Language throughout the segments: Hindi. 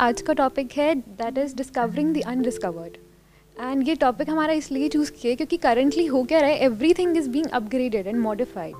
आज का टॉपिक है that is discovering the undiscovered and ये टॉपिक हमारा इसलिए चूज़ किया क्योंकि करंटली हो क्या रहा है everything is being upgraded and modified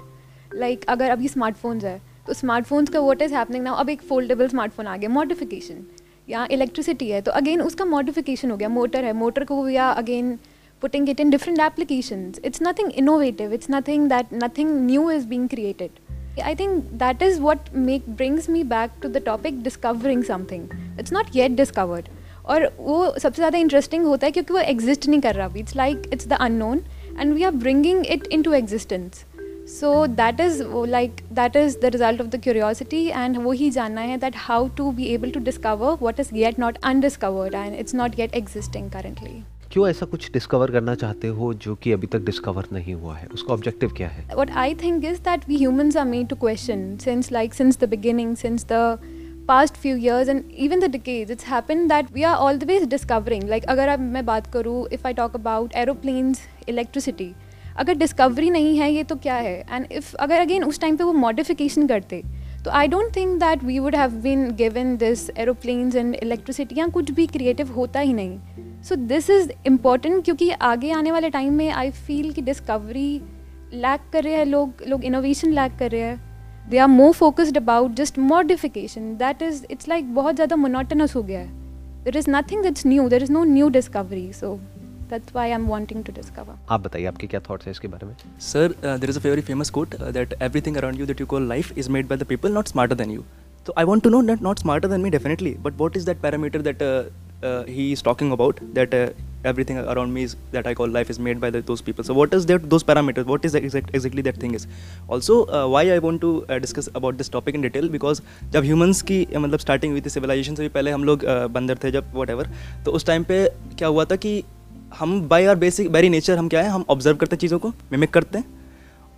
like अगर अभी स्मार्टफोन्स है तो स्मार्टफोन्स का वॉट इज़ हैपनिंग नाउ अब एक फोल्डेबल स्मार्टफ़ोन आ गया मॉडिफिकेशन या इलेक्ट्रिसिटी है तो अगेन उसका मॉडिफिकेशन हो गया मोटर है मोटर को या again putting it in different applications it's nothing innovative it's nothing that nothing new is being created I think that is what make, brings me back to the topic discovering something. It's not yet discovered और वो सबसे ज़्यादा इंटरेस्टिंग होता है क्योंकि वो एग्जिस्ट नहीं कर रहा अभी. It's like it's the unknown and we are bringing it into existence so that is like that is the result of the curiosity and वो ही जानना है that how to be able to discover what is yet not undiscovered and it's not yet existing currently क्यों ऐसा कुछ डिस्कवर करना चाहते हो जो कि अभी तक डिस्कवर नहीं हुआ है? उसका ऑब्जेक्टिव क्या है? What I think is that we humans are made to question since like since the beginning since the past few years and even the decades, it's happened that we are always discovering. Like, अगर अब मैं बात करूँ, if I talk about aeroplanes, electricity, अगर डिस्कवरी नहीं है, ये तो क्या है? एंड इफ़ अगर अगेन उस टाइम पे वो मॉडिफिकेशन करते तो I don't think that we would have been given this aeroplanes and electricity या कुछ भी क्रिएटिव होता ही नहीं. सो दिस इज़ इंपॉर्टेंट क्योंकि आगे आने वाले टाइम में आई फील कि डिस्कवरी लैक कर रहे हैं लोग लोग इनोवेशन लैक कर रहे हैं. They are more focused about just modification that is it's like बहुत ज़्यादा मोनोटनस हो गया है। There is nothing that's new there is no new discovery so that's why i'm wanting to discover. आप बताइए आपके क्या थॉट्स हैं इसके बारे में? Sir there is a very famous quote that everything around you that you call life is made by the people not smarter than you so i want to know that not smarter than me definitely but what is that parameter that uh, uh, he is talking about that uh, everything around me is that I call life is made by the, those people. So what is that those parameters? What is exact, exactly that thing is? Also uh, why I want to uh, discuss about this topic in detail because जब humans की मतलब starting हुई थी civilization से भी पहले हम लोग uh, बंदर थे जब whatever तो उस टाइम पे क्या हुआ था कि हम by our basic very nature हम क्या है हम ऑब्ज़र्व करते हैं चीज़ों को मिमिक करते हैं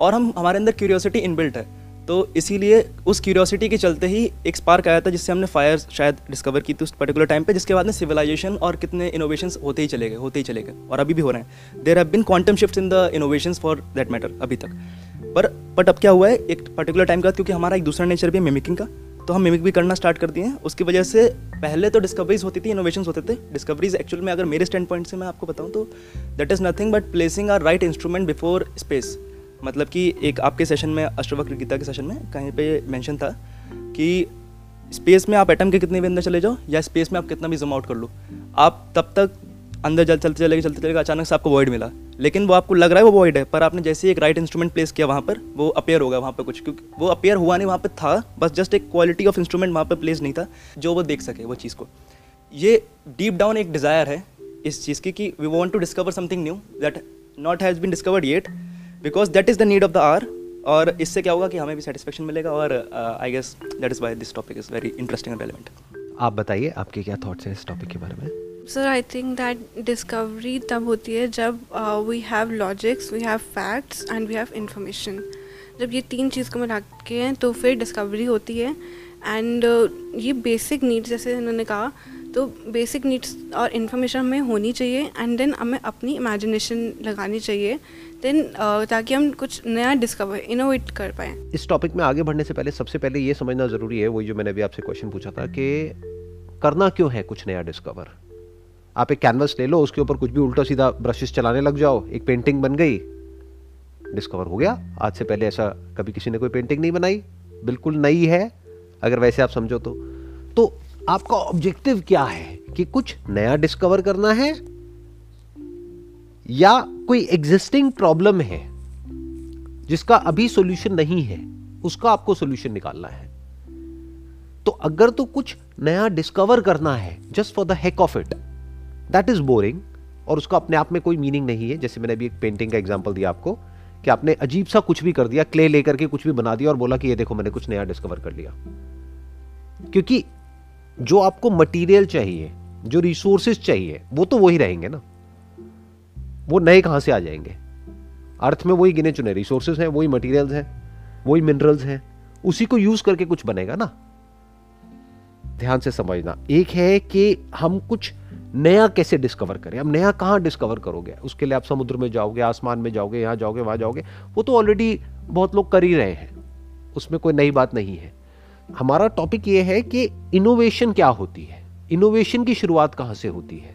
और हम हमारे अंदर क्यूरियोसिटी इनबिल्ट है तो इसीलिए उस क्यूरियोसिटी के चलते ही एक स्पार्क आया था जिससे हमने फायर शायद डिस्कवर की थी उस पर्टिकुलर टाइम पे, जिसके बाद में सिविलाइजेशन और कितने इनोवेशंस होते ही चले गए, होते ही चले गए और अभी भी हो रहे हैं। There have been quantum shift in the innovation for that matter अभी तक। पर बट अब क्या हुआ है? एक पर्टिकुलर टाइम का क्योंकि हमारा एक दूसरा नेचर भी है मिमिकिंग का तो हम मिमिक भी करना स्टार्ट कर दिए हैं। उसकी वजह से पहले तो डिस्कवरीज होती थी इनोवेशन होते थे। डिस्कवरीज एक्चुअल में अगर मेरे स्टैंड पॉइंट से मैं आपको बताऊँ तो that is nothing but placing our right instrument before space मतलब कि एक आपके सेशन में अष्टवक्र गीता के सेशन में कहीं पे मेंशन था कि स्पेस में आप एटम के कितने भी अंदर चले जाओ या स्पेस में आप कितना भी जूम आउट कर लो, आप तब तक अंदर जल चलते चलेगा चलते चलेगा, अचानक से आपको वॉइड मिला। लेकिन वो आपको लग रहा है वो वॉइड है, पर आपने जैसे ही एक राइट इंस्ट्रूमेंट प्लेस किया वहाँ पर, वो अपेयर होगा वहाँ पर कुछ, क्योंकि वो अपेयर हुआ नहीं वहाँ पर था, बस जस्ट एक क्वालिटी ऑफ़ इंस्ट्रूमेंट वहाँ पर प्लेस नहीं था जो वो देख सके वो चीज़ को। ये डीप डाउन एक डिज़ायर है इस चीज़ की कि we want to discover something new that not has been discovered yet because that is the need of the hour और इससे क्या होगा कि हमें भी सेटिस्फेक्शन मिलेगा और I guess that is why this topic is very interesting and relevant आप बताइए आपके क्या थॉट्स हैं इस टॉपिक के बारे में? Sir I think that discovery तब होती है जब we have logics we have facts and we have information जब ये तीन चीज़ को मिला के हैं तो फिर डिस्कवरी होती है. एंड uh, ये बेसिक नीड्स जैसे उन्होंने कहा तो बेसिक नीड्स और इन्फॉर्मेशन हमें होनी चाहिए एंड देन हमें अपनी इमेजिनेशन लगानी चाहिए देन ताकि हम कुछ नया डिस्कवर इनोवेट कर पाएँ। इस टॉपिक में आगे बढ़ने से पहले सबसे पहले ये समझना ज़रूरी है, वही जो मैंने अभी आपसे क्वेश्चन पूछा था कि करना क्यों है कुछ नया डिस्कवर आप एक कैनवस ले लो, उसके ऊपर कुछ भी उल्टा सीधा ब्रशेस चलाने लग जाओ, एक पेंटिंग बन गई डिस्कवर हो गया। आज से पहले ऐसा कभी किसी ने कोई पेंटिंग नहीं बनाई, बिल्कुल नई है, अगर वैसे आप समझो तो। तो आपका ऑब्जेक्टिव क्या है? कि कुछ नया डिस्कवर करना है? या कोई एग्जिस्टिंग प्रॉब्लम है, जिसका अभी सॉल्यूशन नहीं है, उसका आपको सॉल्यूशन निकालना है? तो अगर तो कुछ नया डिस्कवर करना है just for the heck of it that is boring और उसका अपने आप में कोई मीनिंग नहीं है, जैसे मैंने अभी एक पेंटिंग का एग्ज़ाम्पल दिया आपको, कि आपने अजीब सा कुछ भी कर दिया क्ले लेकर के कुछ भी बना दिया और बोला कि ये देखो मैंने कुछ नया डिस्कवर कर लिया। क्योंकि जो आपको मटेरियल चाहिए, जो रिसोर्सेज चाहिए, वो तो वही रहेंगे ना। वो नए कहाँ से आ जाएँगे? अर्थ में वही गिने चुने रिसोर्सेज हैं, वही मटेरियल्स हैं, वही मिनरल्स हैं, उसी को यूज़ करके कुछ बनेगा ना। ध्यान से समझना, एक है कि हम कुछ नया कैसे डिस्कवर करें, हम नया कहाँ डिस्कवर करोगे? उसके लिए आप समुद्र में जाओगे, आसमान में जाओगे, यहाँ जाओगे, वहाँ जाओगे, वो तो ऑलरेडी बहुत लोग कर ही रहे हैं, उसमें कोई नई बात नहीं है। हमारा टॉपिक ये है कि इनोवेशन क्या होती है? इनोवेशन की शुरुआत कहाँ से होती है?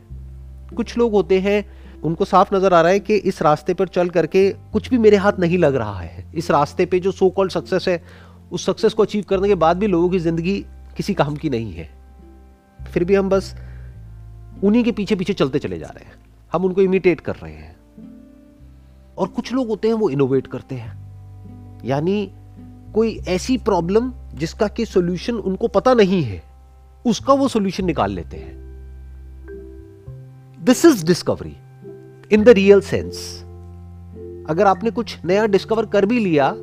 कुछ लोग होते हैं, उनको साफ़ नज़र आ रहा है कि इस रास्ते पर चल करके कुछ भी मेरे हाथ नहीं लग रहा है। इस रास्ते पे जो सो कॉल्ड सक्सेस है, उस सक्सेस को अचीव करने के बाद भी लोगों की ज़िंदगी किसी काम की नहीं है। फिर भी हम बस उन्हीं के पीछे पीछे चलते चले जा रहे हैं। हम उनको इमिटेट कर रहे हैं। और कुछ लोग होते हैं, वो इनोवेट करते हैं। यानी कोई ऐसी प्रॉब्लम जिसका कि सॉल्यूशन उनको पता नहीं है, उसका वो सॉल्यूशन निकाल लेते हैं। This is discovery in the real sense अगर आपने कुछ नया डिस्कवर कर भी लिया,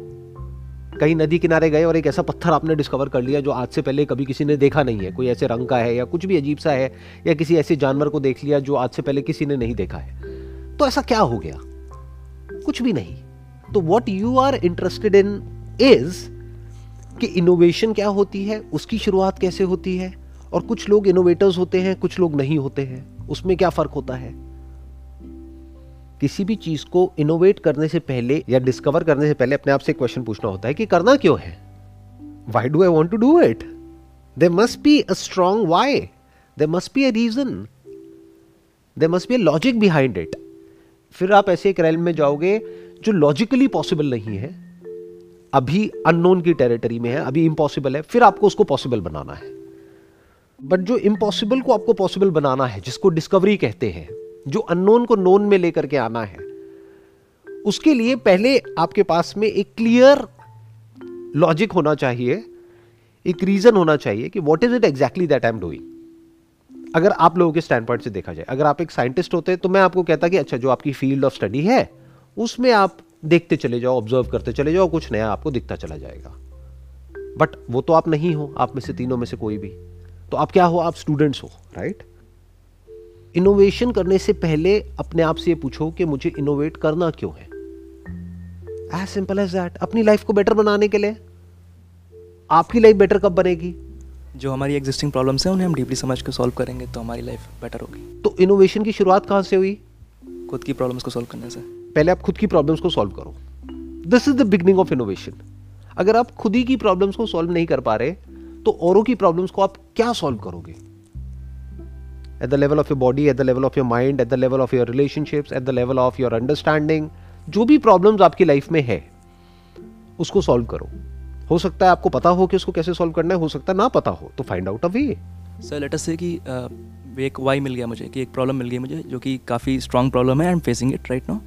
कहीं नदी किनारे गए और एक ऐसा पत्थर आपने डिस्कवर कर लिया जो आज से पहले कभी किसी ने देखा नहीं है, कोई ऐसे रंग का है या कुछ भी अजीब सा है या किसी ऐसे जानवर को देख लिया जो आज से पहले किसी ने नहीं देखा है तो ऐसा क्या हो गया? कुछ भी नहीं। तो what you are interested in is कि इनोवेशन क्या होती है? उसकी शुरुआत कैसे होती है? और कुछ लोग इनोवेटर्स होते हैं, कुछ लोग नहीं होते हैं। उसमें क्या फ़र्क होता है? किसी भी चीज़ को इनोवेट करने से पहले या डिस्कवर करने से पहले अपने आप से क्वेश्चन पूछना होता है कि करना क्यों है? Why do I want to do it they must be a strong why they must be a reason they must be a logic behind it फिर आप ऐसे एक रेल में जाओगे जो लॉजिकली पॉसिबल नहीं है। अभी अननोन की टेरिटरी में है, अभी इम्पॉसिबल है, फिर आपको उसको पॉसिबल बनाना है। बट जो इम्पॉसिबल को आपको पॉसिबल बनाना है, जिसको डिस्कवरी कहते हैं, जो अननोन को नोन में लेकर के आना है, उसके लिए पहले आपके पास में एक क्लियर लॉजिक होना चाहिए, एक रीजन होना चाहिए कि what is it exactly that I am doing अगर आप लोगों के स्टैंड पॉइंट से देखा जाए, अगर आप एक साइंटिस्ट होते तो मैं आपको कहता कि अच्छा जो आपकी फ़ील्ड ऑफ़ स्टडी है, उसमें आप देखते चले जाओ ऑब्ज़र्व करते चले जाओ कुछ नया आपको दिखता चला जाएगा। बट वो तो आप नहीं हो आप में से तीनों में से कोई भी। तो आप क्या हो आप स्टूडेंट्स हो राइट इनोवेशन करने से पहले अपने आप से ये पूछो कि मुझे इनोवेट करना क्यों है? एज सिंपल एज दैट अपनी लाइफ को बेटर बनाने के लिए। आपकी लाइफ बेटर कब बनेगी? जो हमारी एग्जिस्टिंग प्रॉब्लम्स हैं उन्हें हम डीपली समझ के सॉल्व करेंगे तो हमारी लाइफ बेटर होगी। तो इनोवेशन की शुरुआत कहाँ से हुई? खुद की प्रॉब्लम्स को सॉल्व करने से। पहले आप खुद की प्रॉब्लम्स को सॉल्व करो। This is the beginning of innovation अगर आप खुद ही की प्रॉब्लम्स को सॉल्व नहीं कर पा रहे तो औरों की प्रॉब्लम्स को आप क्या सॉल्व करोगे? At the level of your body at the level of your mind, at the level of your relationships, at the level of your understanding, जो भी प्रॉब्लम्स आपकी लाइफ में है, उसको सॉल्व करो। हो सकता है आपको पता हो कि उसको कैसे सॉल्व करना है, हो सकता है ना पता हो तो find out a way sir let us say कि एक वाई मिल गया मुझे, कि एक प्रॉब्लम मिल गई मुझे, जो कि काफ़ी स्ट्रॉन्ग प्रॉब्लम है I am facing it right no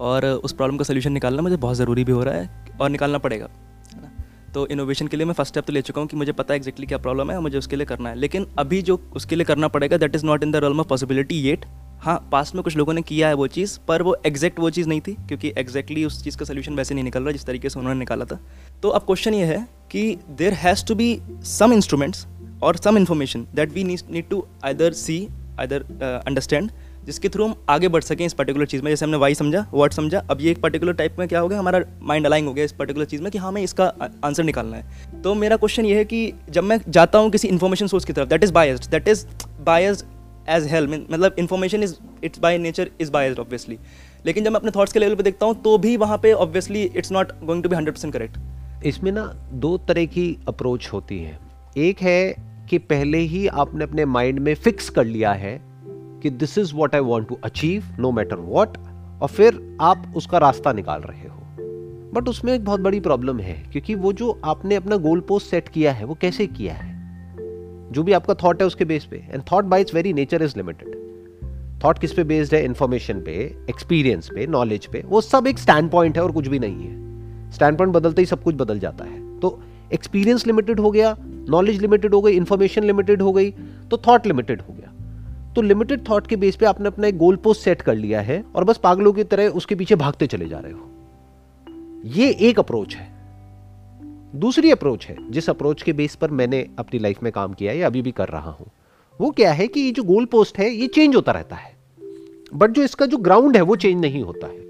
और उस प्रॉब्लम का सोल्यूशन निकालना मुझे बहुत ज़रूरी भी हो रहा है और निकालना पड़ेगा ना? तो इनोवेशन के लिए मैं फ़र्स्ट स्टेप तो ले चुका हूँ कि मुझे पता है एक्जैक्टली क्या प्रॉब्लम है और मुझे उसके लिए करना है। लेकिन अभी जो उसके लिए करना पड़ेगा that is not in the realm of possibility yet हाँ पास्ट में कुछ लोगों ने किया है वो चीज़, पर वो एग्जैक्ट वो चीज़ नहीं थी, क्योंकि एग्जैक्टली उस चीज़ का सोल्यूशन वैसे नहीं निकल रहा जिस तरीके से उन्होंने निकाला था। तो अब क्वेश्चन ये है कि there has to be some instruments और some information that we need to either see either understand जिसके थ्रू हम आगे बढ़ सकें इस पर्टिकुलर चीज़ में। जैसे हमने वाई समझा वर्ड समझा, अब ये एक पर्टिकुलर टाइप में क्या हो गया? हमारा माइंड अलाइंग हो गया इस पर्टिकुलर चीज़ में कि हाँ हमें इसका आंसर निकालना है। तो मेरा क्वेश्चन ये है कि जब मैं जाता हूँ किसी इन्फॉर्मेशन सोर्स की तरफ़ that is biased that is biased as hell मतलब information is it's by nature is biased obviously लेकिन जब मैं अपने थॉट्स के लेवल पर देखता हूँ तो भी वहाँ पे obviously it's not going to be hundred percent correct इसमें ना दो तरह की अप्रोच होती है। एक है कि पहले ही आपने अपने माइंड में फिक्स कर लिया है कि this is what I want to achieve no matter what और फिर आप उसका रास्ता निकाल रहे हो। बट उसमें एक बहुत बड़ी प्रॉब्लम है, क्योंकि वो जो आपने अपना गोल पोस्ट सेट किया है, वो कैसे किया है? जो भी आपका थॉट है उसके बेस पे। And thought by its very nature is limited thought किस पे बेस्ड है? इंफॉर्मेशन पे एक्सपीरियंस पे नॉलेज पे। वो सब एक स्टैंड पॉइंट है और कुछ भी नहीं है। स्टैंड पॉइंट बदलते ही सब कुछ बदल जाता है। तो एक्सपीरियंस लिमिटेड हो गया नॉलेज लिमिटेड हो गई इंफॉर्मेशन लिमिटेड हो गई तो थॉट लिमिटेड हो गया। तो लिमिटेड थॉट के बेस पे आपने अपना एक गोल पोस्ट सेट कर लिया है और बस पागलों की तरह उसके पीछे भागते चले जा रहे हो। ये एक अप्रोच है। दूसरी अप्रोच है, जिस अप्रोच के बेस पर मैंने अपनी लाइफ में काम किया है अभी भी कर रहा हूँ, वो क्या है कि ये जो गोल पोस्ट है, ये चेंज होता रहता है। बट जो इसका जो ग्राउंड है, वो चेंज नहीं होता है।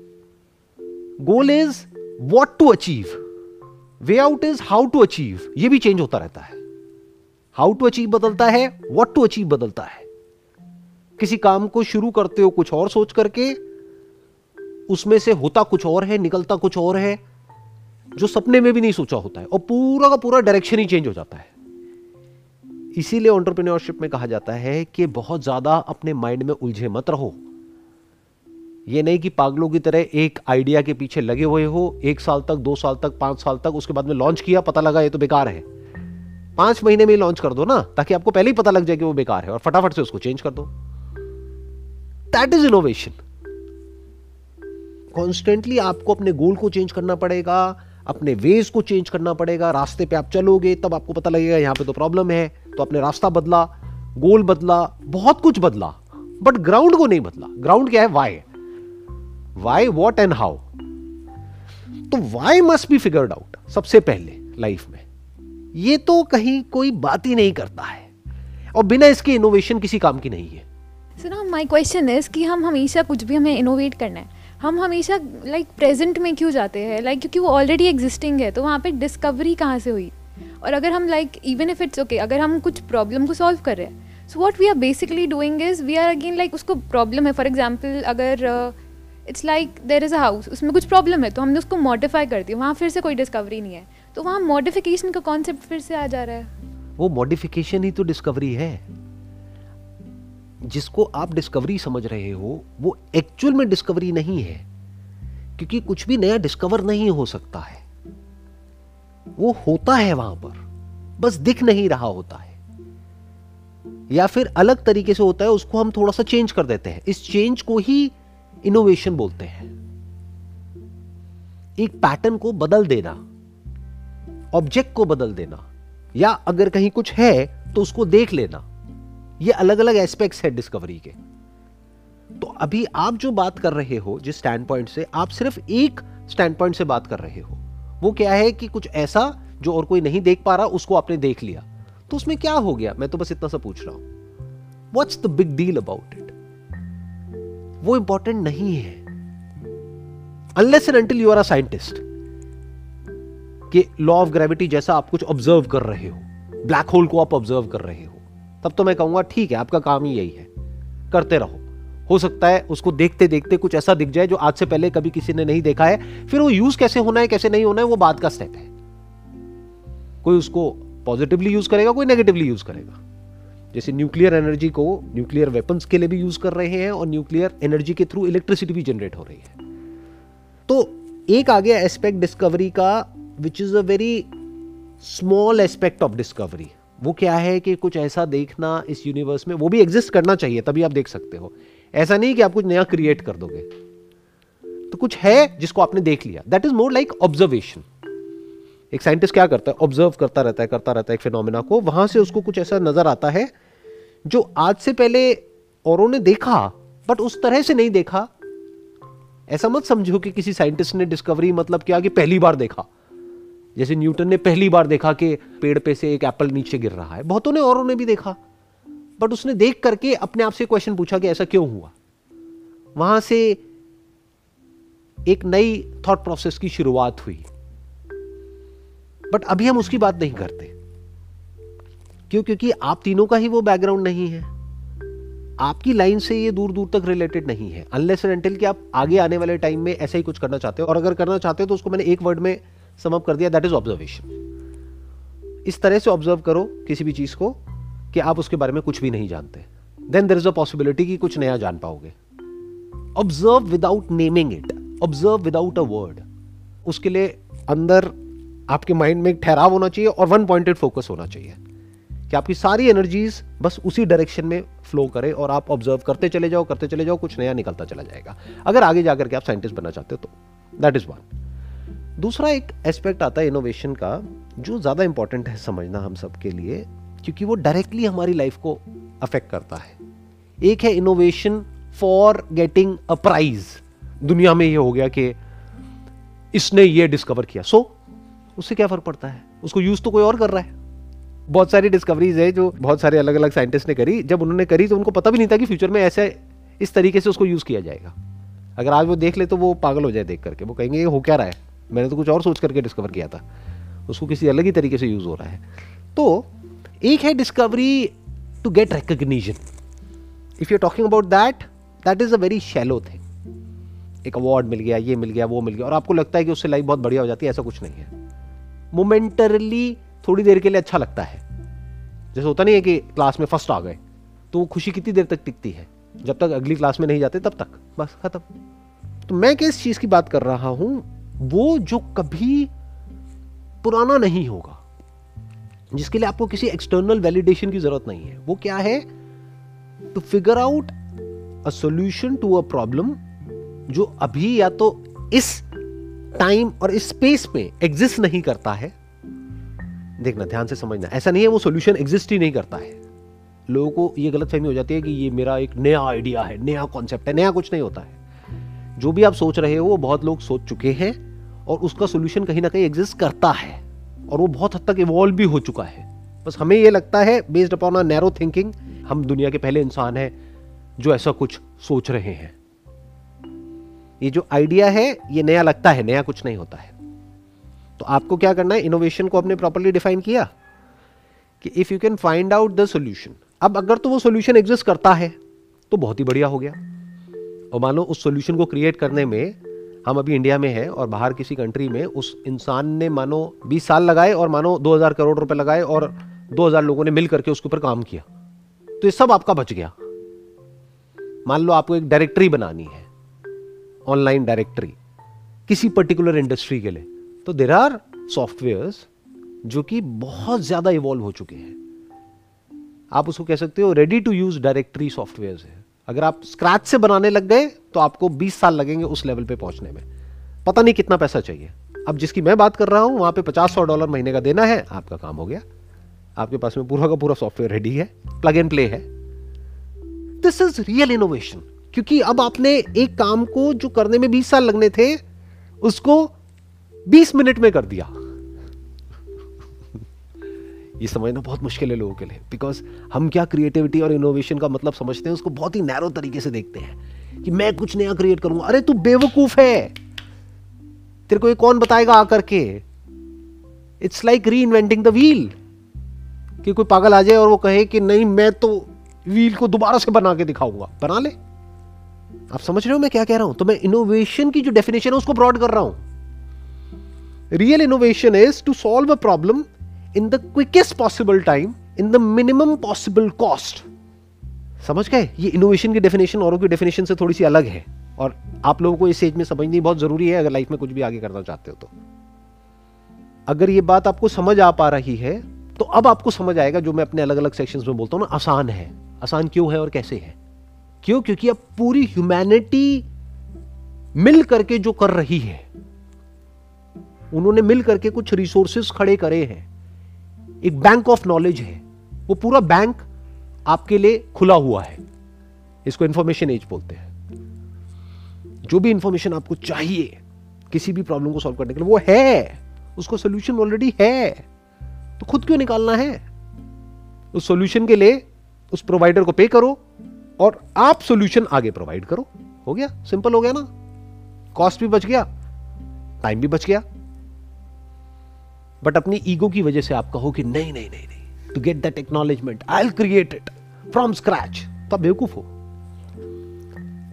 Goal is what to achieve way out is how to achieve ये भी चेंज होता रहता है। हाउ टू अचीव बदलता है वॉट टू अचीव बदलता है। किसी काम को शुरू करते हो कुछ और सोच करके, उसमें से होता कुछ और है, निकलता कुछ और है, जो सपने में भी नहीं सोचा होता है, और पूरा का पूरा डायरेक्शन ही चेंज हो जाता है। इसीलिए ऑन्टरप्रेन्योरशिप में कहा जाता है कि बहुत ज़्यादा अपने माइंड में उलझे मत रहो। ये नहीं कि पागलों की तरह एक आइडिया के पीछे लगे हुए हो, एक साल तक, दो साल तक, पाँच साल तक, उसके बाद में लॉन्च किया, पता लगा ये तो बेकार है। पाँच महीने में लॉन्च कर दो ना, ताकि आपको पहले ही पता लग जाए कि वो बेकार है, और फटाफट से उसको चेंज कर दो। दैट इज़ इनोवेशन कॉन्स्टेंटली आपको अपने गोल को चेंज करना पड़ेगा, अपने वेज को चेंज करना पड़ेगा। रास्ते पे आप चलोगे, तब आपको पता लगेगा यहाँ पे तो प्रॉब्लम है। तो अपने रास्ता बदला गोल बदला, बहुत कुछ बदला बट ग्राउंड को नहीं बदला। ग्राउंड क्या है? Why why what and how तो why must be figured out सबसे पहले लाइफ में। ये तो कहीं कोई बात ही नहीं करता है। और बिना इसके इनोवेशन किसी काम की नहीं है। सो ना माय क्वेश्चन इज़ कि हम हमेशा कुछ भी हमें इनोवेट करना है। हम हमेशा लाइक like, प्रेजेंट में क्यों जाते हैं? लाइक like, क्योंकि वो ऑलरेडी एग्जिस्टिंग है तो वहाँ पे डिस्कवरी कहाँ से हुई? और अगर हम like even if it's okay अगर हम कुछ प्रॉब्लम को सॉल्व कर रहे हैं so what we are basically doing is we are again like उसको प्रॉब्लम है। फॉर एग्ज़ाम्पल अगर it's like there is a house उसमें कुछ प्रॉब्लम है तो हमने उसको मॉडिफाई कर दिया वहाँ फिर से कोई डिस्कवरी नहीं है। तो वहाँ मॉडिफिकेशन का कॉन्सेप्ट फिर से आ जा रहा है। वो मॉडिफिकेशन ही तो डिस्कवरी है। जिसको आप डिस्कवरी समझ रहे हो, वो एक्चुअल में डिस्कवरी नहीं है, क्योंकि कुछ भी नया डिस्कवर नहीं हो सकता है। वो होता है वहाँ पर, बस दिख नहीं रहा होता है। या फिर अलग तरीके से होता है, उसको हम थोड़ा सा चेंज कर देते हैं। इस चेंज को ही इनोवेशन बोलते हैं। एक पैटर्न को बदल देना ऑब्जेक्ट को बदल देना, या अगर कहीं कुछ है तो उसको देख लेना। ये अलग अलग एस्पेक्ट्स है डिस्कवरी के। तो अभी आप जो बात कर रहे हो, जिस स्टैंड पॉइंट से, आप सिर्फ़ एक स्टैंड पॉइंट से बात कर रहे हो। वो क्या है कि कुछ ऐसा जो और कोई नहीं देख पा रहा, उसको आपने देख लिया। तो उसमें क्या हो गया? मैं तो बस इतना सा पूछ रहा हूँ। What's the big deal about it वो इंपॉर्टेंट नहीं है। Unless and until you are a scientist कि लॉ ऑफ़ ग्रेविटी जैसा आप कुछ ऑब्ज़र्व कर रहे हो ब्लैक होल को आप ऑब्ज़र्व कर रहे हो। तब तो मैं कहूँगा, ठीक है, आपका काम ही यही है। करते रहो। हो सकता है उसको देखते देखते कुछ ऐसा दिख जाए जो आज से पहले कभी किसी ने नहीं देखा है। फिर वो यूज़ कैसे होना है, कैसे नहीं होना है, वो बात का स्टेप है। कोई उसको पॉजिटिवली यूज़ करेगा, कोई नेगेटिवली यूज़ करेगा। जैसे न्यूक्लियर एनर्जी को न्यूक्लियर वेपन्स के लिए भी यूज़ कर रहे हैं और न्यूक्लियर एनर्जी के थ्रू इलेक्ट्रिसिटी भी जनरेट हो रही है। तो एक आ गया एस्पेक्ट डिस्कवरी का which is a very small aspect of discovery वो क्या है कि कुछ ऐसा देखना इस यूनिवर्स में, वो भी एग्जिस्ट करना चाहिए, तभी आप देख सकते हो। ऐसा नहीं कि आप कुछ नया क्रिएट कर दोगे। तो कुछ है जिसको आपने देख लिया। That is more like observation एक साइंटिस्ट क्या करता है? ऑब्ज़र्व करता रहता है, करता रहता है एक फिनोमिना को। वहाँ से उसको कुछ ऐसा नज़र आता है, जो आज से पहले औरों ने देखा बट उस तरह से नहीं देखा। ऐसा मत समझो कि किसी साइंटिस्ट ने डिस्कवरी मतलब क्या कि पहली बार देखा। जैसे न्यूटन ने पहली बार देखा कि पेड़ पे से एक एप्पल नीचे गिर रहा है। बहुतों ने औरों ने भी देखा। बट उसने देख करके अपने आप से क्वेश्चन पूछा कि ऐसा क्यों हुआ? वहाँ से एक नई थॉट प्रोसेस की शुरुआत हुई। बट अभी हम उसकी बात नहीं करते। क्यों? क्योंकि आप तीनों का ही वो बैकग्राउंड नहीं है। आपकी लाइन से ये दूर दूर तक रिलेटेड नहीं है। अनलेस एंटिल कि आप आगे आने वाले टाइम में ऐसा ही कुछ करना चाहते हो। और अगर करना चाहते हो तो उसको मैंने एक वर्ड में समअप कर दिया दैट इज़ ऑब्जर्वेशन इस तरह से ऑब्ज़र्व करो किसी भी चीज़ को कि आप उसके बारे में कुछ भी नहीं जानते. Then there is a possibility कि कुछ नया जान पाओगे. Observe without naming it observe without a word उसके लिए अंदर आपके माइंड में एक ठहराव होना चाहिए और वन पॉइंटेड फोकस होना चाहिए. कि आपकी सारी एनर्जीज बस उसी डायरेक्शन में फ्लो करे और आप ऑब्ज़र्व करते चले जाओ, करते चले जाओ, कुछ नया निकलता चला जाएगा. अगर आगे जाकर के आप साइंटिस्ट बनना चाहते हो तो दैट इज़ वन दूसरा एक एस्पेक्ट आता है इनोवेशन का जो ज़्यादा इंपॉर्टेंट है समझना हम सब के लिए क्योंकि वो डायरेक्टली हमारी लाइफ को अफेक्ट करता है। एक है innovation for getting a prize दुनिया में ये हो गया कि इसने ये डिस्कवर किया। सो so, उससे क्या फ़र्क पड़ता है? उसको यूज़ तो कोई और कर रहा है। बहुत सारी डिस्कवरीज है जो बहुत सारे अलग अलग साइंटिस्ट ने करी। जब उन्होंने करी तो उनको पता भी नहीं था कि फ्यूचर में ऐसे इस तरीके से उसको यूज़ किया जाएगा। अगर आज वो देख ले तो वो पागल हो जाए देख करके। वो कहेंगे ये हो क्या रहा है? मैंने तो कुछ और सोच करके डिस्कवर किया था। उसको किसी अलग ही तरीके से यूज़ हो रहा है। तो एक है discovery to get recognition if you talking about that that is a very shallow thing एक अवार्ड मिल गया, ये मिल गया, वो मिल गया, और आपको लगता है कि उससे लाइफ बहुत बढ़िया हो जाती है, ऐसा कुछ नहीं है। मोमेंटरली थोड़ी देर के लिए अच्छा लगता है। जैसे होता नहीं है कि क्लास में फ़र्स्ट आ गए तो वो खुशी कितनी देर तक टिकती है? जब तक अगली क्लास में नहीं जाते, तब तक। बस खत्म। तो मैं किस चीज़ की बात कर रहा हूँ? वो जो कभी पुराना नहीं होगा, जिसके लिए आपको किसी एक्सटर्नल वैलिडेशन की ज़रूरत नहीं है, वो क्या है? To figure out a solution to a problem जो अभी या तो इस टाइम और इस स्पेस में एग्जिस्ट नहीं करता है, देखना, ध्यान से समझना, ऐसा नहीं है वो सोल्यूशन एग्जिस्ट ही नहीं करता है। लोगों को ये गलत फहमी हो जाती है कि ये मेरा एक नया आइडिया है, नया कॉन्सेप्ट है, नया कुछ नहीं होता है। जो भी आप सोच रहे हो, वो बहुत लोग सोच चुके हैं और उसका सोल्यूशन कहीं ना कहीं एग्जिस्ट करता है। और वो बहुत हद तक इवॉल्व भी हो चुका है। बस हमें ये लगता है based upon a narrow thinking हम दुनिया के पहले इंसान हैं जो ऐसा कुछ सोच रहे हैं। ये जो आइडिया है, ये नया लगता है, नया कुछ नहीं होता है। तो आपको क्या करना है? इनोवेशन को आपने प्रॉपरली डिफाइन किया कि if you can find out the solution अब अगर तो वो सोल्यूशन एग्जिस्ट करता है तो बहुत ही बढ़िया हो गया। और मान लो उस सोल्यूशन को क्रिएट करने में हम अभी इंडिया में हैं और बाहर किसी कंट्री में उस इंसान ने मानो 20 साल लगाए और मानो 2000 करोड़ रुपए लगाए और 2000 लोगों ने मिल करके उसके ऊपर काम किया। तो ये सब आपका बच गया। मान लो आपको एक डायरेक्टरी बनानी है ऑनलाइन डायरेक्टरी किसी पर्टिकुलर इंडस्ट्री के लिए। तो देर आर सॉफ्टवेयर जो कि बहुत ज़्यादा इवॉल्व हो चुके हैं। आप उसको कह सकते हो ready to use directory software है। अगर आप स्क्रैच से बनाने लग गए तो आपको 20 साल लगेंगे उस लेवल पे पहुँचने में। पता नहीं कितना पैसा चाहिए। अब जिसकी मैं बात कर रहा हूँ, वहाँ पे पचास सौ डॉलर महीने का देना है, आपका काम हो गया। आपके पास में पूरा का पूरा सॉफ्टवेयर रेडी है प्लग एंड प्ले है। दिस इज़ रियल इनोवेशन क्योंकि अब आपने एक काम को जो करने में 20 साल लगने थे, उसको 20 मिनट में कर दिया। ये समझना बहुत मुश्किल है लोगों के लिए। बिकॉज़ हम क्या क्रिएटिविटी और इनोवेशन का मतलब समझते हैं, उसको बहुत ही नैरो तरीके से देखते हैं कि मैं कुछ नया क्रिएट करूँगा अरे, तू बेवकूफ़ है। तेरे को ये कौन बताएगा आकर के? It's like reinventing the wheel कि कोई पागल आ जाए और वो कहे कि नहीं, मैं तो व्हील को दोबारा से बना के दिखाऊँगा। बना ले। आप समझ रहे हो मैं क्या कह रहा हूँ? तो मैं इनोवेशन की जो डेफिनेशन है, उसको ब्रॉड कर रहा हूँ। Real innovation is to solve a problem in the quickest possible time in the minimum possible cost समझ गए? ये इनोवेशन की डेफिनेशन औरों की डेफिनेशन से थोड़ी सी अलग है। और आप लोगों को इस एज में समझनी बहुत ज़रूरी है, अगर लाइफ में कुछ भी आगे करना चाहते हो तो। अगर ये बात आपको समझ आ पा रही है तो अब आपको समझ आएगा, जो मैं अपने अलग अलग सेक्शंस में बोलता हूँ ना, आसान है। आसान क्यों है और कैसे है? क्यों? क्योंकि अब पूरी ह्यूमैनिटी मिल करके जो कर रही है, उन्होंने मिल करके कुछ रिसोर्सेस खड़े करे हैं। एक बैंक ऑफ़ नॉलेज है। वो पूरा बैंक आपके लिए खुला हुआ है। इसको इंफॉर्मेशन एज बोलते हैं। जो भी इंफॉर्मेशन आपको चाहिए किसी भी प्रॉब्लम को सॉल्व करने के लिए, वो है। उसको सोल्यूशन ऑलरेडी है। तो खुद क्यों निकालना है? उस सोल्यूशन के लिए उस प्रोवाइडर को पे करो और आप सोल्यूशन आगे प्रोवाइड करो। हो गया? सिंपल हो गया ना। कॉस्ट भी बच गया। टाइम भी बच गया। बट अपनी ईगो की वजह से आप कहो कि नहीं नहीं नहीं नहीं to get that acknowledgement I will create it from scratch तो आप बेवकूफ़ हो।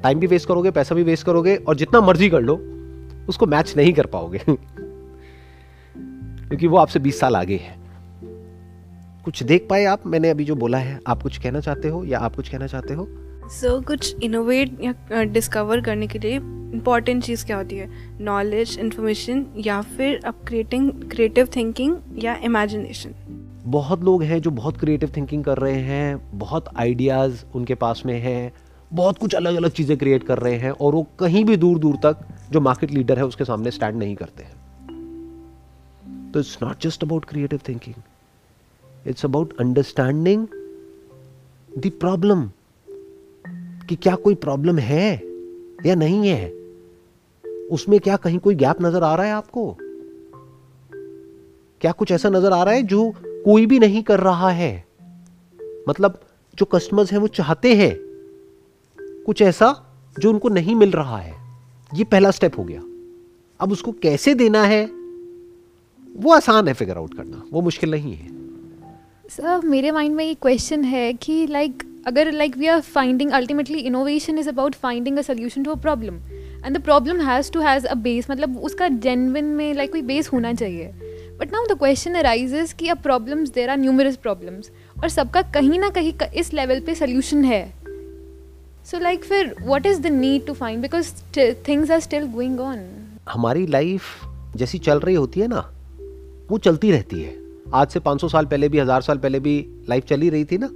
टाइम भी वेस्ट करोगे, पैसा भी वेस्ट करोगे, और जितना मर्ज़ी कर लो, उसको मैच नहीं कर पाओगे। क्योंकि वो आपसे 20 साल आगे है। कुछ देख पाए आप? मैंने अभी जो बोला है, आप कुछ कहना चाहते हो या आप कुछ कहना चाहते हो? सो so, कुछ इनोवेट या डिस्कवर करने के लिए इंपॉर्टेंट चीज़ क्या होती है? नॉलेज इन्फॉर्मेशन या फिर अब क्रिएटिंग क्रिएटिव थिंकिंग या इमेजिनेशन बहुत लोग हैं जो बहुत क्रिएटिव थिंकिंग कर रहे हैं बहुत आइडियाज़ उनके पास में है बहुत कुछ अलग अलग चीज़ें क्रिएट कर रहे हैं और वो कहीं भी दूर दूर तक जो मार्केट लीडर है उसके सामने स्टैंड नहीं करते हैं। तो it's not just about creative thinking it's about understanding the problem कि क्या कोई प्रॉब्लम है या नहीं है? उसमें क्या कहीं कोई गैप नज़र आ रहा है आपको? क्या कुछ ऐसा नज़र आ रहा है जो कोई भी नहीं कर रहा है? मतलब जो कस्टमर्स हैं वो चाहते हैं, कुछ ऐसा जो उनको नहीं मिल रहा है। ये पहला स्टेप हो गया। अब उसको कैसे देना है? वो आसान है फिगर आउट करना। वो मुश्किल नहीं है। सर मेरे माइंड में ये क्वेश्चन है कि लाइक अगर like we are finding ultimately innovation is about finding a solution to a problem and the problem has to has a base मतलब उसका जेनविन में लाइक like, कोई बेस होना चाहिए. But now the question arises कि अब problems there are numerous problems और सबका कहीं ना कहीं इस लेवल पे सोल्यूशन है. सो लाइक फिर what is the need to find because things are still going on हमारी लाइफ जैसी चल रही होती है ना वो चलती रहती है. आज से 500 साल पहले भी हज़ार साल पहले भी लाइफ चली रही थी ना?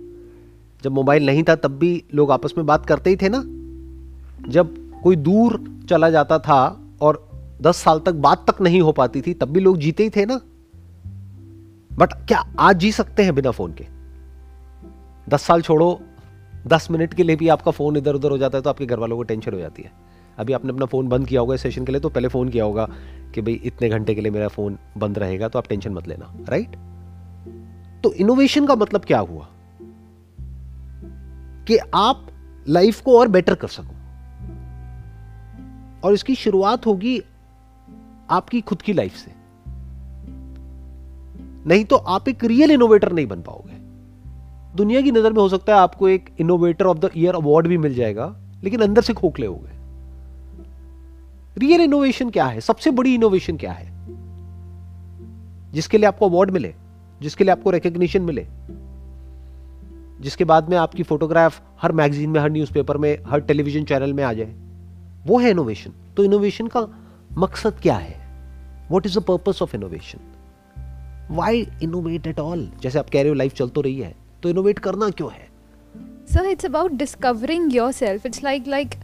जब मोबाइल नहीं था, तब भी लोग आपस में बात करते ही थे ना। जब कोई दूर चला जाता था और 10 साल तक बात तक नहीं हो पाती थी, तब भी लोग जीते ही थे ना। बट क्या आज जी सकते हैं बिना फ़ोन के? दस साल छोड़ो, दस मिनट के लिए भी आपका फ़ोन इधर उधर हो जाता है तो आपके घर वालों को टेंशन हो जाती है। अभी आपने अपना फ़ोन बंद किया होगा इस सेशन के लिए तो पहले फ़ोन किया होगा कि भाई इतने घंटे के लिए मेरा फ़ोन बंद रहेगा तो आप टेंशन मत लेना राइट तो इनोवेशन का मतलब क्या हुआ? कि आप लाइफ को और बेटर कर सको। और इसकी शुरुआत होगी आपकी खुद की लाइफ से। नहीं तो आप एक रियल इनोवेटर नहीं बन पाओगे। दुनिया की नज़र में हो सकता है आपको एक innovator of the year award भी मिल जाएगा, लेकिन अंदर से खोखले हो गए। रियल इनोवेशन क्या है? सबसे बड़ी इनोवेशन क्या है? जिसके लिए आपको अवार्ड मिले, जिसके लिए आपको रिकग्निशन मिले। जिसके बाद में आपकी फोटोग्राफ हर मैगजीन में, हर न्यूज़पेपर में, हर टेलीविज़न चैनल में आ जाए। वो है इनोवेशन तो इनोवेशन का मकसद क्या है? What is the purpose of innovation why innovate at all जैसे आप कह रहे हो लाइफ चल तो रही है तो इनोवेट करना क्यों है? Sir it's about discovering yourself it's like like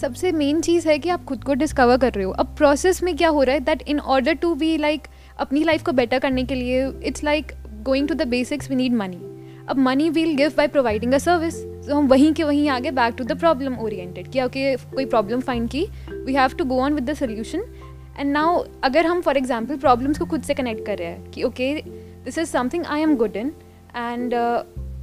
सबसे मेन चीज़ है कि आप खुद को डिस्कवर कर रहे हो। अब प्रोसेस में क्या हो रहा है? That in order to be like अपनी लाइफ को बेटर करने के लिए it's like going to the basics we need money अब money will give by providing a service तो हम वहीं के वहीं आगे back to the problem oriented कि ओके, कोई प्रॉब्लम फाइंड की we have to go on with the solution and now अगर हम फॉर एग्ज़ाम्पल प्रॉब्लम्स को खुद से कनेक्ट कर रहे हैं कि, okay this is something I am good in and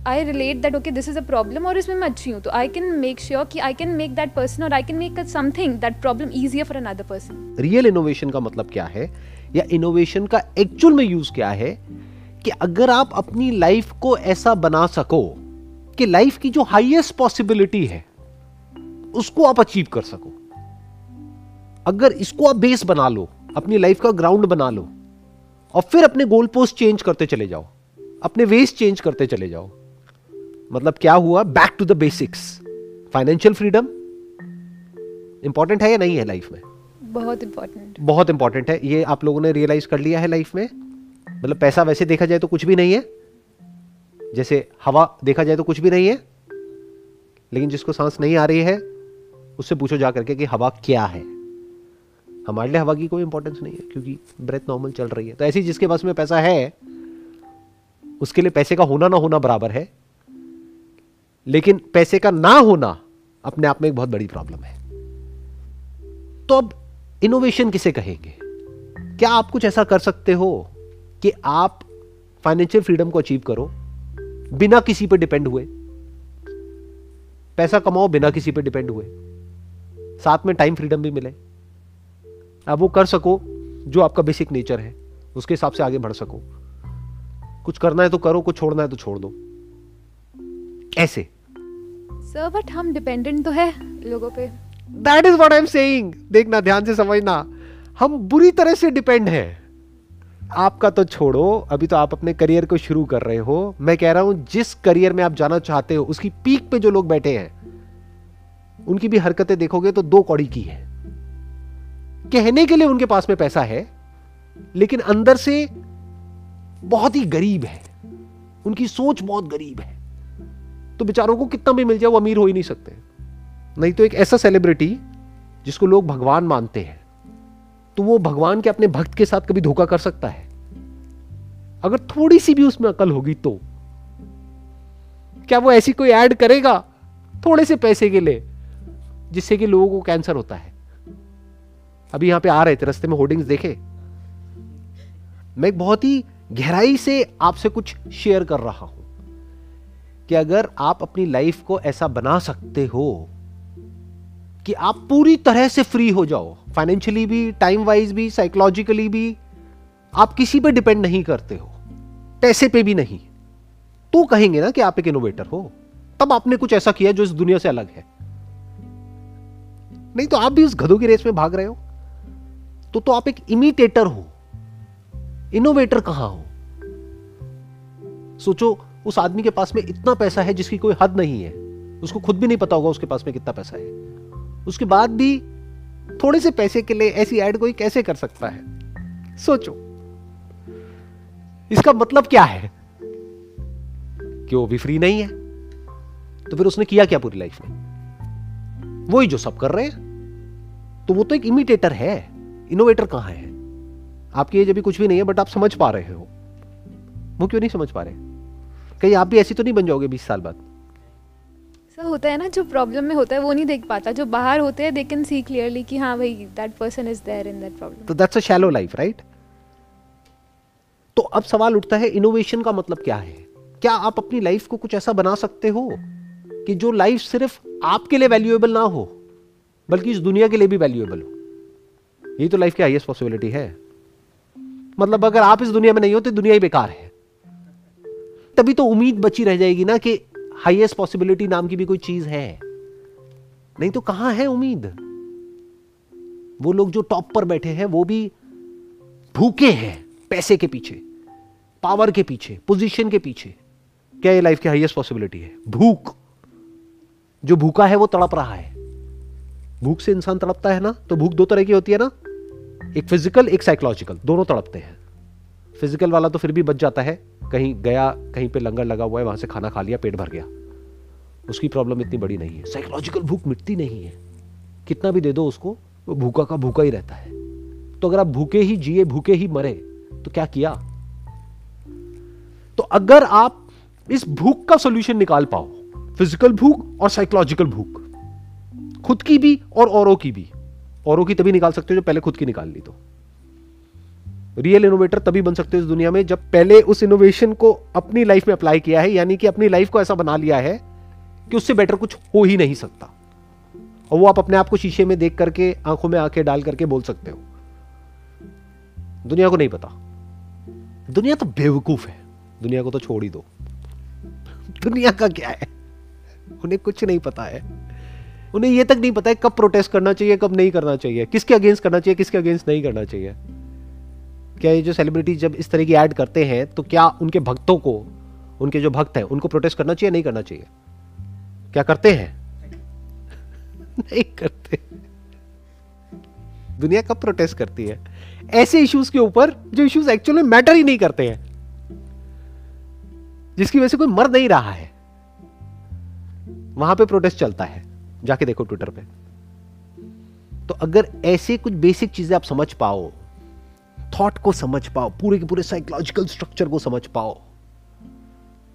I relate that okay this is a problem और इसमें मैं अच्छी हूँ तो आई कैन मेक श्योर कि I can make that person और I can make something that problem easier for another person real innovation का मतलब क्या है? या इनोवेशन का एक्चुअल में यूज़ क्या है? कि अगर आप अपनी लाइफ को ऐसा बना सको कि लाइफ की जो हाईएस्ट पॉसिबिलिटी है उसको आप अचीव कर सको। अगर इसको आप बेस बना लो अपनी लाइफ का ग्राउंड बना लो और फिर अपने गोल पोस्ट चेंज करते चले जाओ अपने वेस्ट चेंज करते चले जाओ मतलब क्या हुआ? Back to the basics financial freedom important है या नहीं है लाइफ में? बहुत इंपॉर्टेंट बहुत इंपॉर्टेंट है। ये आप लोगों ने रियलाइज़ कर लिया है लाइफ में? मतलब पैसा वैसे देखा जाए तो कुछ भी नहीं है। जैसे हवा देखा जाए तो कुछ भी नहीं है, लेकिन जिसको सांस नहीं आ रही है, उससे पूछो जा करके कि हवा क्या है। हमारे लिए हवा की कोई इंपॉर्टेंस नहीं है, क्योंकि ब्रेथ नॉर्मल चल रही है। तो ऐसी जिसके पास में पैसा है, उसके लिए पैसे का होना ना होना बराबर है, लेकिन पैसे का ना होना अपने आप में एक बहुत बड़ी प्रॉब्लम है। तो अब इनोवेशन किसे कहेंगे? क्या आप कुछ ऐसा कर सकते हो? कि आप फाइनेंशियल फ्रीडम को अचीव करो बिना किसी पर डिपेंड हुए। पैसा कमाओ बिना किसी पर डिपेंड हुए। साथ में टाइम फ्रीडम भी मिले। अब वो कर सको जो आपका बेसिक नेचर है उसके हिसाब से आगे बढ़ सको। कुछ करना है तो करो कुछ छोड़ना है तो छोड़ दो। ऐसे। सर बट हम डिपेंडेंट तो है लोगों पे। That is what I am saying देखना ध्यान से समझना। हम बुरी तरह से डिपेंड हैं। आपका तो छोड़ो, अभी तो आप अपने करियर को शुरू कर रहे हो। मैं कह रहा हूँ, जिस करियर में आप जाना चाहते हो, उसकी पीक पे जो लोग बैठे हैं, उनकी भी हरकतें देखोगे तो दो कौड़ी की है। कहने के लिए उनके पास में पैसा है, लेकिन अंदर से बहुत ही गरीब है। उनकी सोच बहुत गरीब है। तो बेचारों को कितना भी मिल जाए, वो अमीर हो ही नहीं सकते। नहीं तो एक ऐसा सेलिब्रिटी जिसको लोग भगवान मानते हैं। तो वो भगवान के अपने भक्त के साथ कभी धोखा कर सकता है? अगर थोड़ी सी भी उसमें अकल होगी तो? क्या वो ऐसी कोई ऐड करेगा? थोड़े से पैसे के लिए, जिससे कि लोगों को कैंसर होता है। अभी यहाँ पे आ रहे थे, रस्ते में होर्डिंग्स देखे। मैं बहुत ही गहराई से आपसे कुछ शेयर कर रहा हूँ कि अगर आप अपनी लाइफ को ऐसा बना सकते हो कि आप पूरी तरह से फ्री हो जाओ। फाइनेंशियली भी टाइम वाइज भी साइकोलॉजिकली भी, आप किसी पे डिपेंड नहीं करते हो। पैसे पे भी नहीं। तो कहेंगे ना कि आप एक इनोवेटर हो। तब आपने कुछ ऐसा किया जो इस दुनिया से अलग है। नहीं तो आप भी उस गधों की रेस में भाग रहे हो। तो तो आप एक इमिटेटर हो। इनोवेटर कहाँ हो? सोचो, उस आदमी के पास में इतना पैसा है जिसकी कोई हद नहीं है। उसको खुद भी नहीं पता होगा उसके पास में कितना पैसा है। उसके बाद भी थोड़े से पैसे के लिए ऐसी ऐड कोई कैसे कर सकता है? सोचो। इसका मतलब क्या है? कि वो भी फ्री नहीं है। तो फिर उसने किया क्या पूरी लाइफ में? वही जो सब कर रहे हैं। तो वो तो एक इमिटेटर है। इनोवेटर कहाँ है? आपकी एज अभी कुछ भी नहीं है बट आप समझ पा रहे हो। वो क्यों नहीं समझ पा रहे? कहीं आप भी ऐसी तो नहीं बन जाओगे बीस साल बाद? सर होता है ना, जो प्रॉब्लम में होता है, वो नहीं देख पाता। जो बाहर होते हैं दे कैन सी क्लियरली कि हाँ भाई that person is there in that problem तो that's a shallow life right तो अब सवाल उठता है इनोवेशन का मतलब क्या है? क्या आप अपनी लाइफ को कुछ ऐसा बना सकते हो कि जो लाइफ सिर्फ़ आपके लिए वैल्यूएबल ना हो, बल्कि इस दुनिया के लिए भी वैल्यूएबल हो? यही तो लाइफ की हाईएस्ट पॉसिबिलिटी है। मतलब अगर आप इस दुनिया में नहीं हो तो दुनिया ही बेकार है। तभी तो उम्मीद बची रह जाएगी ना कि हाईएस्ट पॉसिबिलिटी नाम की भी कोई चीज़ है। नहीं तो कहाँ है उम्मीद? वो लोग जो टॉप पर बैठे हैं, वो भी भूखे हैं, पैसे के पीछे, पावर के पीछे पोजीशन के पीछे। क्या ये लाइफ की हाईएस्ट पॉसिबिलिटी है? भूख। जो भूखा है, वो तड़प रहा है। भूख से इंसान तड़पता है ना तो भूख दो तरह की होती है ना। एक फ़िज़िकल एक साइकोलॉजिकल दोनों तड़पते हैं। फ़िज़िकल वाला तो फिर भी बच जाता है। कहीं गया, कहीं पे लंगर लगा हुआ है, वहाँ से खाना खा लिया, पेट भर गया। उसकी प्रॉब्लम इतनी बड़ी नहीं है। साइकोलॉजिकल भूख मिटती नहीं है। कितना भी दे दो उसको, वो भूखा का भूखा ही रहता है। तो अगर आप भूखे ही जिए, भूखे ही मरे तो क्या किया? तो अगर आप इस भूख का सोल्यूशन निकाल पाओ फ़िज़िकल भूख और साइकोलॉजिकल भूख, खुद की भी और औरों की भी, औरों की तभी निकाल सकते हो जो पहले खुद की निकाल ली तो। रियल इनोवेटर तभी बन सकते हो इस दुनिया में जब पहले उस इनोवेशन को अपनी लाइफ में अप्लाई किया है, यानी कि अपनी लाइफ को ऐसा बना लिया है कि उससे बेटर कुछ हो ही नहीं सकता। और वो आप अपने आप को शीशे में देख करके, आँखों में आँखें डाल करके बोल सकते हो। दुनिया को नहीं पता। दुनिया तो बेवकूफ़ है। दुनिया को तो छोड़ ही दो। दुनिया का क्या है? उन्हें कुछ नहीं पता है। उन्हें यह तक नहीं पता है कब प्रोटेस्ट करना चाहिए, कब नहीं करना चाहिए। किसके अगेंस्ट करना चाहिए, किसके अगेंस्ट नहीं करना चाहिए। क्या ये जो सेलिब्रिटी जब इस तरह की ऐड करते हैं तो क्या उनके भक्तों को, उनके जो भक्त हैं, उनको प्रोटेस्ट करना चाहिए नहीं करना चाहिए? क्या करते हैं? नहीं करते। दुनिया कब प्रोटेस्ट करती है? ऐसे इश्यूज़ के ऊपर जो इश्यूज़ एक्चुअली मैटर ही नहीं करते हैं। जिसकी वजह से कोई मर नहीं रहा है। वहाँ पे प्रोटेस्ट चलता है। जाके देखो ट्विटर पे। तो अगर ऐसे कुछ बेसिक चीज़ें आप समझ पाओ थॉट को समझ पाओ, पूरे के पूरे साइकोलॉजिकल स्ट्रक्चर को समझ पाओ।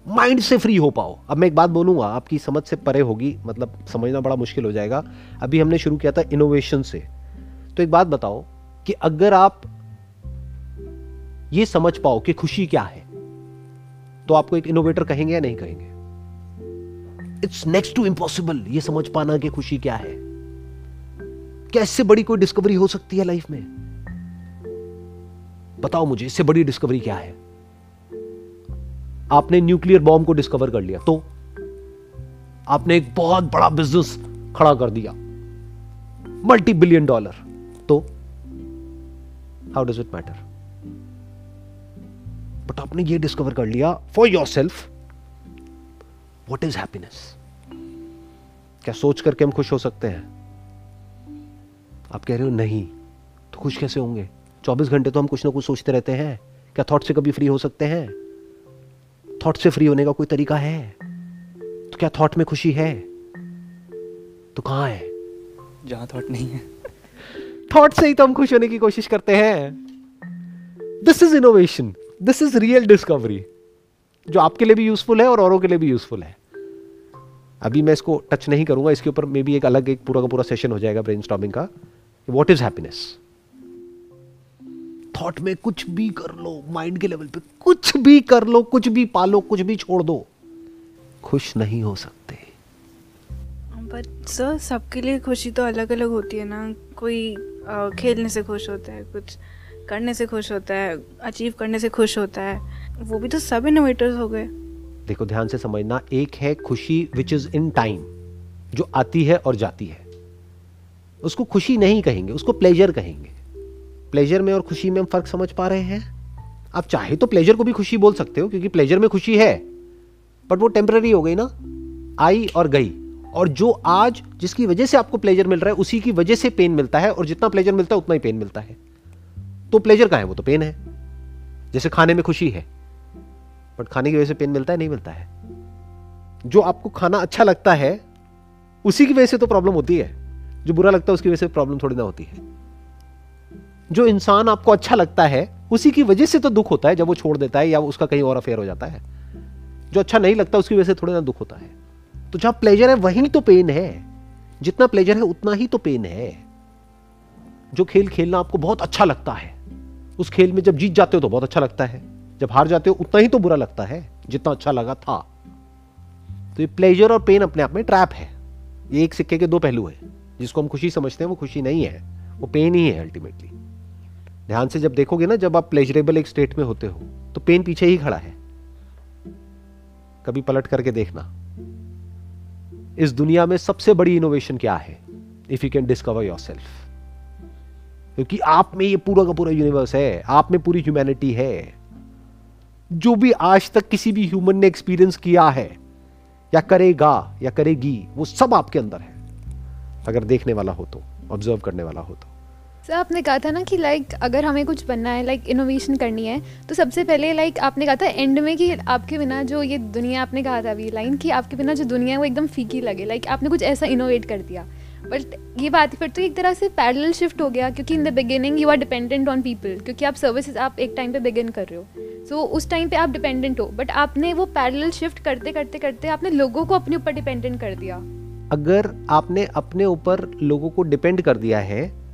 माइंड से फ्री हो पाओ। अब मैं एक बात बोलूँगा, आपकी समझ से परे होगी मतलब समझना बड़ा मुश्किल हो जाएगा। अभी हमने शुरू किया था इनोवेशन से। तो एक बात बताओ कि अगर आप ये समझ पाओ कि खुशी क्या है तो आपको एक इनोवेटर कहेंगे या नहीं कहेंगे? इट्स नेक्स्ट टू इम्पॉसिबल ये समझ पाना कि खुशी क्या है। क्या बड़ी कोई डिस्कवरी हो सकती है लाइफ में? बताओ मुझे, इससे बड़ी डिस्कवरी क्या है? आपने न्यूक्लियर बॉम्ब को डिस्कवर कर लिया तो? आपने एक बहुत बड़ा बिज़नेस खड़ा कर दिया। मल्टी बिलियन डॉलर तो? How does it matter but आपने ये डिस्कवर कर लिया for yourself what is happiness क्या सोच करके हम खुश हो सकते हैं? आप कह रहे हो, नहीं तो खुश कैसे होंगे? 24 घंटे तो हम कुछ ना कुछ सोचते रहते हैं। क्या थॉट से कभी फ्री हो सकते हैं? थॉट से फ्री होने का कोई तरीका है? तो क्या थॉट में खुशी है? तो कहाँ है? जहाँ थॉट नहीं है। थॉट से ही तो हम खुश होने की कोशिश करते हैं। This is innovation this is real discovery जो आपके लिए भी यूजफुल है और औरों के लिए भी यूजफुल है। अभी मैं इसको टच नहीं करूँगा इसके ऊपर मे भी एक अलग एक पूरा का पूरा सेशन हो जाएगा ब्रेन का। वॉट इज़ हैप्पीनेस थॉट में कुछ भी कर लो माइंड के लेवल पे कुछ भी कर लो कुछ भी पालो कुछ भी छोड़ दो खुश नहीं हो सकते। बट सर सबके लिए खुशी तो अलग अलग होती है ना। कोई आ, खेलने से खुश होता है कुछ करने से खुश होता है अचीव करने से खुश होता है। वो भी तो सब इनोवेटर्स हो गए। देखो ध्यान से समझना एक है खुशी विच इज़ इन टाइम जो आती है और जाती है। उसको खुशी नहीं कहेंगे उसको प्लेजर कहेंगे। प्लेजर में और खुशी में हम फ़र्क समझ पा रहे हैं? आप चाहे तो प्लेजर को भी खुशी बोल सकते हो, क्योंकि प्लेजर में खुशी है। बट वो टेम्पररी हो गई ना। आई और गई। और जो आज, जिसकी वजह से आपको प्लेजर मिल रहा है, उसी की वजह से पेन मिलता है, और जितना प्लेजर मिलता है, उतना ही पेन मिलता है। तो प्लेजर कहाँ है? वो तो पेन है। जैसे खाने में खुशी है। बट खाने की वजह से पेन मिलता है, नहीं मिलता है। जो आपको खाना अच्छा लगता है, उसी की वजह से तो प्रॉब्लम होती है। जो बुरा लगता है, उसकी वजह से प्रॉब्लम थोड़ी ना होती है। जो इंसान आपको अच्छा लगता है, उसी की वजह से तो दुख होता है जब वो छोड़ देता है या उसका कहीं और अफेयर हो जाता है। जो अच्छा नहीं लगता उसकी वजह से थोड़ी ना दुख होता है। तो जहाँ प्लेजर है, वहीं तो पेन है। जितना प्लेजर है, उतना ही तो पेन है। जो खेल खेलना आपको बहुत अच्छा लगता है, उस खेल में जब जीत जाते हो तो बहुत अच्छा लगता है। जब हार जाते हो, उतना ही तो बुरा लगता है, जितना अच्छा लगा था। तो ये प्लेजर और पेन अपने आप में ट्रैप है। ये एक सिक्के के दो पहलू है। जिसको हम खुशी समझते हैं, वो खुशी नहीं है। वो पेन ही है अल्टीमेटली ध्यान से जब देखोगे ना, जब आप प्लेजरेबल एक स्टेट में होते हो तो पेन पीछे ही खड़ा है। कभी पलट करके देखना। इस दुनिया में सबसे बड़ी इनोवेशन क्या है? If you can discover yourself क्योंकि आप में ये पूरा का पूरा यूनिवर्स है, आप में पूरी ह्यूमैनिटी है। जो भी आज तक किसी भी ह्यूमन ने एक्सपीरियंस किया है, या करेगा, या करेगी, वो सब आपके अंदर है। अगर देखने वाला हो तो ऑब्ज़र्व करने वाला हो तो। सर आपने कहा था ना कि लाइक अगर हमें कुछ बनना है लाइक इनोवेशन करनी है तो सबसे पहले लाइक आपने कहा था एंड में कि आपके बिना जो ये दुनिया आपने कहा था अभी लाइन कि आपके बिना जो दुनिया है वो एकदम फीकी लगे लाइक आपने कुछ ऐसा इनोवेट कर दिया। बट ये बात फिर तो एक तरह से पैरल शिफ्ट हो गया क्योंकि in the beginning you are dependent on people क्योंकि आप सर्विसेज़ आप एक टाइम पे बिगिन कर रहे हो। सो so, उस टाइम पे आप डिपेंडेंट हो बट आपने वो पैरल शिफ्ट करते करते करते आपने लोगों को अपने ऊपर डिपेंडेंट कर दिया। अगर आपने अपने ऊपर लोगों को डिपेंड कर दिया है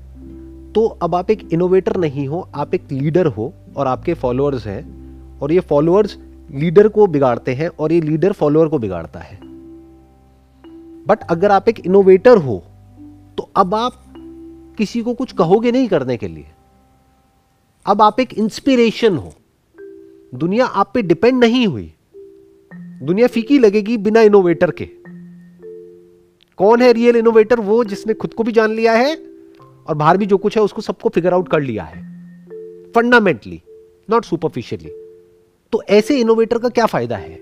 तो अब आप एक इनोवेटर नहीं हो, आप एक लीडर हो और आपके फॉलोअर्स हैं और ये फॉलोअर्स लीडर को बिगाड़ते हैं और ये लीडर फॉलोअर को बिगाड़ता है। बट अगर आप एक इनोवेटर हो तो अब आप किसी को कुछ कहोगे नहीं करने के लिए। अब आप एक इंस्पिरेशन हो। दुनिया आप पे डिपेंड नहीं हुई। दुनिया फीकी लगेगी बिना इनोवेटर के। कौन है रियल इनोवेटर वो जिसने खुद को भी जान लिया है और बाहर भी जो कुछ है उसको सबको फिगर आउट कर लिया है। फंडामेंटली नॉट सुपरफिशियली तो ऐसे इनोवेटर का क्या फ़ायदा है?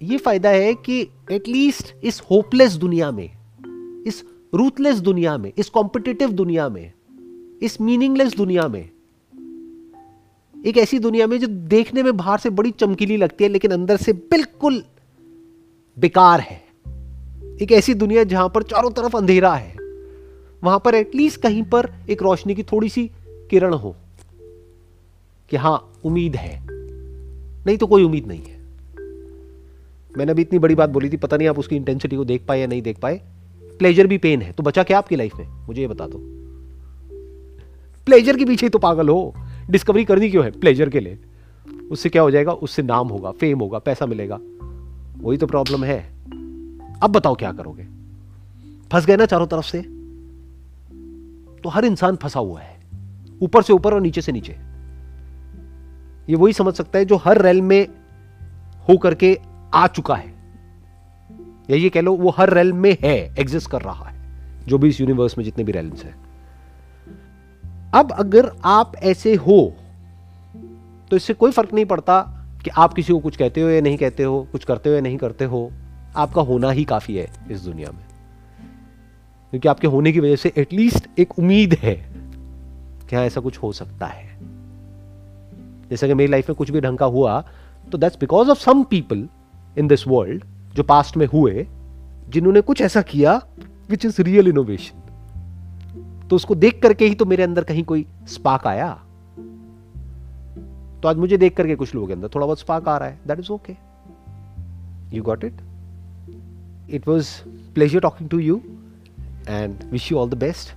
ये फ़ायदा है कि एटलीस्ट इस होपलेस दुनिया में, इस रूथलेस दुनिया में, इस कॉम्पिटिटिव दुनिया में, इस मीनिंगलेस दुनिया में, एक ऐसी दुनिया में जो देखने में बाहर से बड़ी चमकीली लगती है, लेकिन अंदर से बिल्कुल बेकार है। एक ऐसी दुनिया जहाँ पर चारों तरफ़ अंधेरा है। वहाँ पर एटलीस्ट कहीं पर एक रोशनी की थोड़ी सी किरण हो कि हाँ, उम्मीद है। नहीं तो कोई उम्मीद नहीं है। मैंने अभी इतनी बड़ी बात बोली थी, पता नहीं आप उसकी इंटेंसिटी को देख पाए या नहीं देख पाए। प्लेजर भी पेन है तो बचा क्या आपकी लाइफ में? मुझे ये बता दो। प्लेजर के पीछे तो पागल हो। डिस्कवरी करनी क्यों है प्लेजर के लिए? उससे क्या हो जाएगा? उससे नाम होगा फेम होगा, पैसा मिलेगा। वही तो प्रॉब्लम है। अब बताओ क्या करोगे? फंस गए ना चारों तरफ़ से? तो हर इंसान फंसा हुआ है। ऊपर से ऊपर और नीचे से नीचे। ये वही समझ सकता है जो हर रेल में हो करके आ चुका है। या ये कह लो, वो हर रेल में है एग्जिस्ट कर रहा है, जो भी इस यूनिवर्स में जितने भी रेल्स हैं। अब अगर आप ऐसे हो तो इससे कोई फ़र्क नहीं पड़ता कि आप किसी को कुछ कहते हो या नहीं कहते हो, कुछ करते हो या नहीं करते हो। आपका होना ही काफ़ी है इस दुनिया में। क्योंकि आपके होने की वजह से एटलीस्ट एक उम्मीद है कि हाँ ऐसा कुछ हो सकता है। जैसे कि मेरी लाइफ में कुछ भी ढंग का हुआ तो that's because of some people in this world जो पास्ट में हुए, जिन्होंने कुछ ऐसा किया विच इज़ रियल इनोवेशन तो उसको देख करके ही तो मेरे अंदर कहीं कोई स्पार्क आया। तो आज मुझे देख करके कुछ लोगों के अंदर थोड़ा बहुत स्पार्क आ रहा है। That is okay you got it it was pleasure talking to you and wish you all the best.